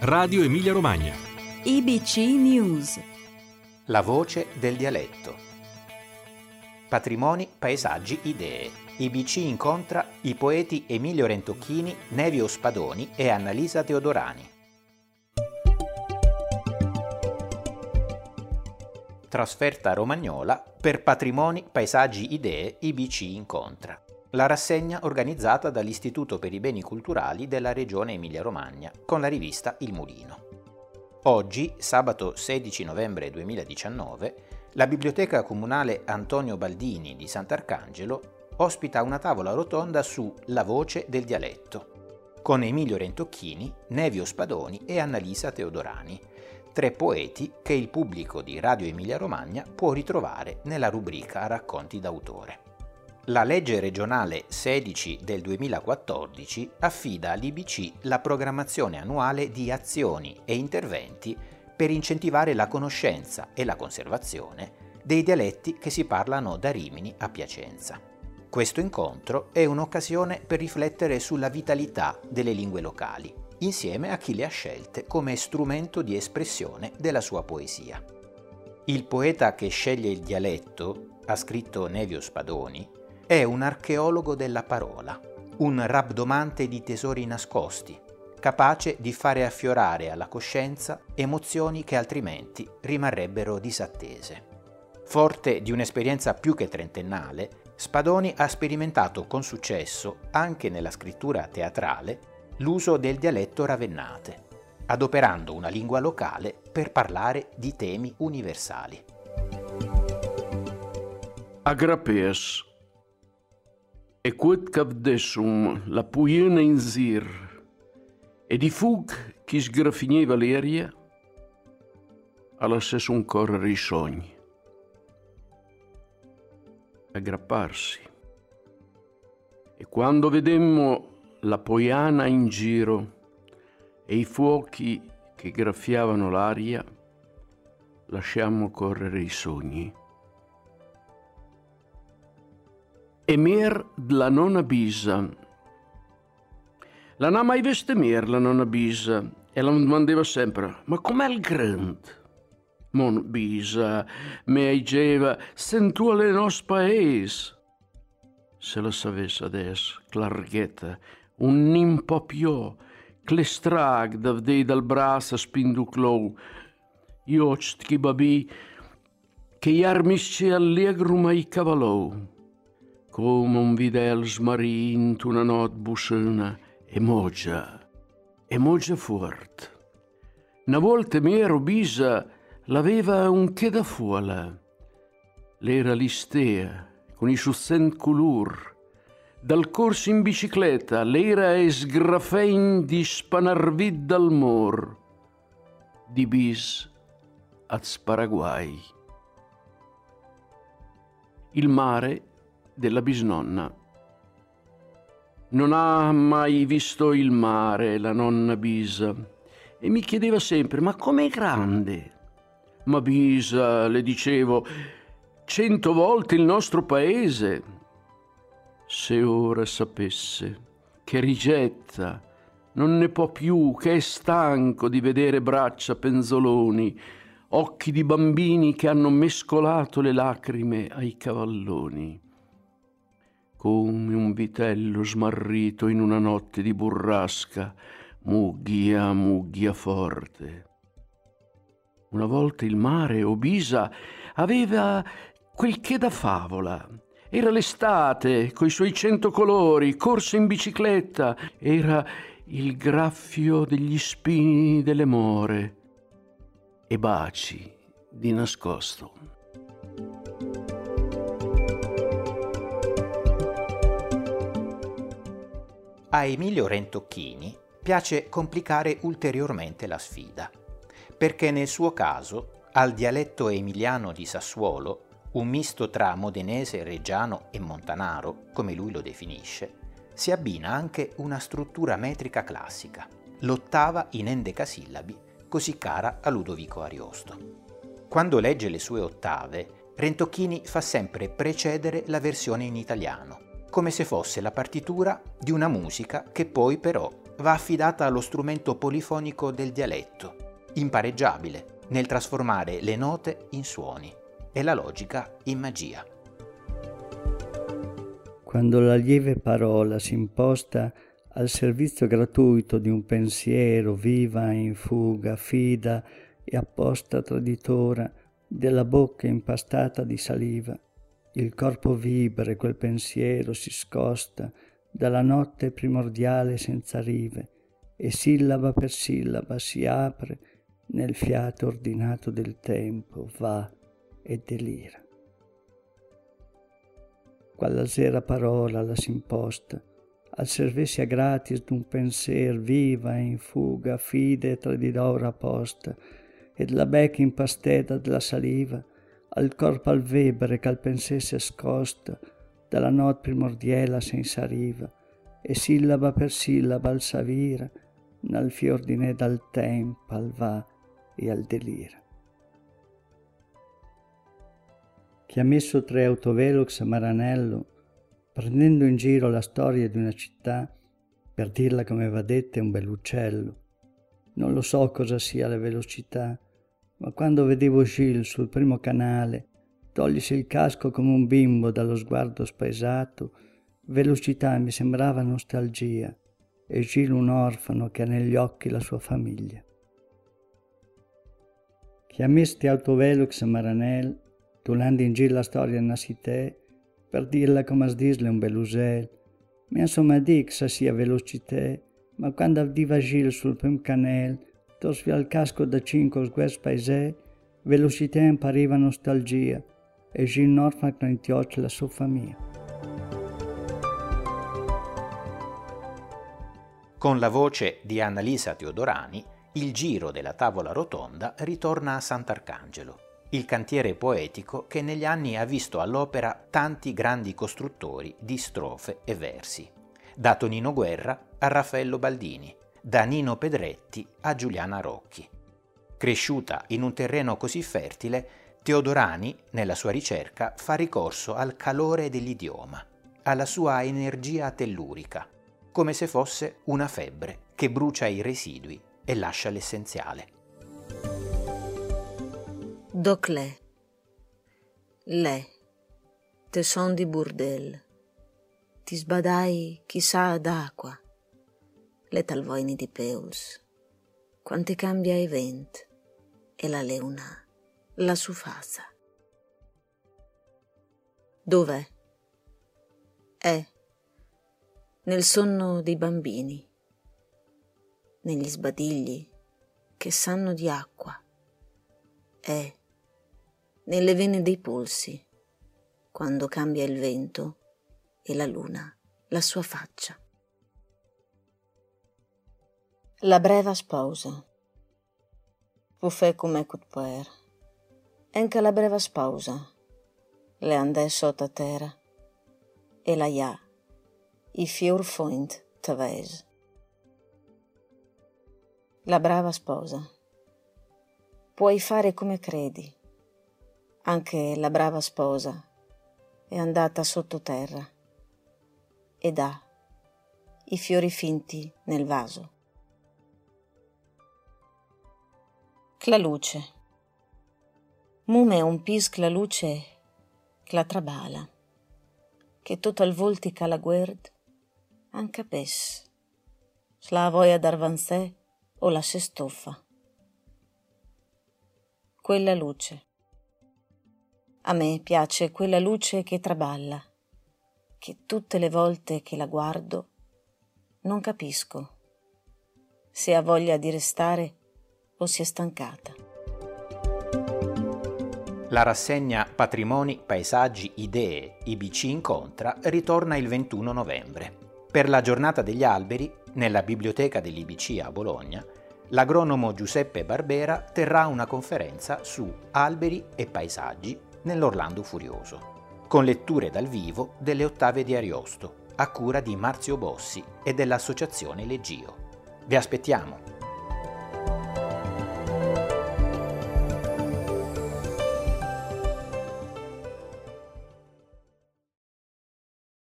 Radio Emilia Romagna. IBC News. La voce del dialetto. Patrimoni, paesaggi, idee. IBC incontra i poeti Emilio Rentocchini, Nevio Spadoni e Annalisa Teodorani. Trasferta romagnola per Patrimoni, paesaggi, idee IBC incontra. La rassegna organizzata dall'Istituto per i Beni Culturali della Regione Emilia-Romagna con la rivista Il Mulino. Oggi, sabato 16 novembre 2019, la Biblioteca Comunale Antonio Baldini di Sant'Arcangelo ospita una tavola rotonda su La voce del dialetto, con Emilio Rentocchini, Nevio Spadoni e Annalisa Teodorani, tre poeti che il pubblico di Radio Emilia Romagna può ritrovare nella rubrica Racconti d'autore. La legge regionale 16 del 2014 affida all'IBC la programmazione annuale di azioni e interventi per incentivare la conoscenza e la conservazione dei dialetti che si parlano da Rimini a Piacenza. Questo incontro è un'occasione per riflettere sulla vitalità delle lingue locali, insieme a chi le ha scelte come strumento di espressione della sua poesia. Il poeta che sceglie il dialetto, ha scritto Nevio Spadoni, è un archeologo della parola, un rabdomante di tesori nascosti, capace di fare affiorare alla coscienza emozioni che altrimenti rimarrebbero disattese. Forte di un'esperienza più che trentennale, Spadoni ha sperimentato con successo, anche nella scrittura teatrale, l'uso del dialetto ravennate, adoperando una lingua locale per parlare di temi universali. Agrapes e quod capdessum la puiena in zir, e di fug chi sgraffineva l'aria, alla un correre i sogni. Aggrapparsi. E quando vedemmo la poiana in giro e i fuochi che graffiavano l'aria, lasciamo correre i sogni. Emir della nonna Bisa. La ha mai vista mer la nonna Bisa e la domandava sempre, ma com'è il grande? Mon Bisa, me diceva, sentu alle nostro paese. Se la sapesse adesso, clarghetta, un nimpo più, clestrag da vedere dal braccio spinduclou, io chi babi, che gli armisce allegro mai cavalou come un videl smarint una not buscena e moggia, e moggia fort. Una volta mia bisa l'aveva un che da fuola. L'era l'istea, con i succent colur. Dal corso in bicicletta, l'era e sgrafein di spanarvid dal mor. Di bis ad Sparaguay. Il mare della bisnonna. Non ha mai visto il mare la nonna Bisa e mi chiedeva sempre ma com'è grande? Ma Bisa, le dicevo, cento volte il nostro paese. Se ora sapesse che rigetta, non ne può più, che è stanco di vedere braccia penzoloni, occhi di bambini che hanno mescolato le lacrime ai cavalloni come un vitello smarrito in una notte di burrasca, mugghia, mugghia forte. Una volta il mare, Obisa, aveva quel che da favola. Era l'estate, coi suoi cento colori, corse in bicicletta, era il graffio degli spini delle more e baci di nascosto. A Emilio Rentocchini piace complicare ulteriormente la sfida, perché nel suo caso al dialetto emiliano di Sassuolo, un misto tra modenese, reggiano e montanaro, come lui lo definisce, si abbina anche una struttura metrica classica, l'ottava in endecasillabi, così cara a Ludovico Ariosto. Quando legge le sue ottave, Rentocchini fa sempre precedere la versione in italiano, come se fosse la partitura di una musica che poi però va affidata allo strumento polifonico del dialetto, impareggiabile nel trasformare le note in suoni e la logica in magia. Quando la lieve parola si imposta al servizio gratuito di un pensiero viva in fuga, fida e apposta traditora della bocca impastata di saliva, il corpo vibra e quel pensiero si scosta dalla notte primordiale senza rive e sillaba per sillaba si apre nel fiato ordinato del tempo, va e delira. Qualla sera parola la s'imposta, al servessia gratis d'un penser viva in fuga, fide tradidora posta, ed la bec impasteta della saliva, al corpo al vebre che al pensesse scosta, dalla not primordiela senza riva, e sillaba per sillaba al savira, nel fiordine dal tempo al va e al delira. Chi ha messo tre autovelox a Maranello, prendendo in giro la storia di una città, per dirla come va detta è un bell'uccello. Non lo so cosa sia la velocità, ma quando vedevo Gilles sul primo canale togliersi il casco come un bimbo dallo sguardo spaesato, velocità mi sembrava nostalgia e Gilles un orfano che ha negli occhi la sua famiglia. Chiamisti autovelox a Maranel, tulando in giro la storia nascité, per dirla come as un belusel, ma insomma dic sa sia velocità, ma quando avviva Gilles sul primo canale, Tosfia al casco da cinque sgues paese, velocità impariva nostalgia, e Gilles Norfolk non intioce la sua famiglia. Con la voce di Annalisa Teodorani, il giro della tavola rotonda ritorna a Sant'Arcangelo, il cantiere poetico che negli anni ha visto all'opera tanti grandi costruttori di strofe e versi, da Tonino Guerra a Raffaello Baldini, da Nino Pedretti a Giuliana Rocchi. Cresciuta in un terreno così fertile, Teodorani, nella sua ricerca, fa ricorso al calore dell'idioma, alla sua energia tellurica, come se fosse una febbre che brucia i residui e lascia l'essenziale. Doc le, te son di burdel, ti sbadai chissà d'acqua, le talvoini di Peuls, quante cambia i vent e la leuna, la sufasa. Dov'è? È nel sonno dei bambini, negli sbadigli che sanno di acqua, è nelle vene dei polsi, quando cambia il vento e la luna la sua faccia. La breva sposa. Puffè come cutper. Anche la breva sposa. Le andè sotto terra. E la ja. I fior foint teves. La brava sposa. Puoi fare come credi. Anche la brava sposa è andata sottoterra ed ha i fiori finti nel vaso. La luce. Mume un pisc la luce che la trabala, che tutto al voltica la guard, anche pes. La voia dar vansè o la se stoffa. Quella luce. A me piace quella luce che traballa, che tutte le volte che la guardo non capisco se ha voglia di restare o si è stancata. La rassegna Patrimoni, Paesaggi, Idee IBC Incontra ritorna il 21 novembre. Per la giornata degli alberi, nella biblioteca dell'IBC a Bologna, l'agronomo Giuseppe Barbera terrà una conferenza su alberi e paesaggi nell'Orlando Furioso, con letture dal vivo delle ottave di Ariosto, a cura di Marzio Bossi e dell'associazione Leggio. Vi aspettiamo!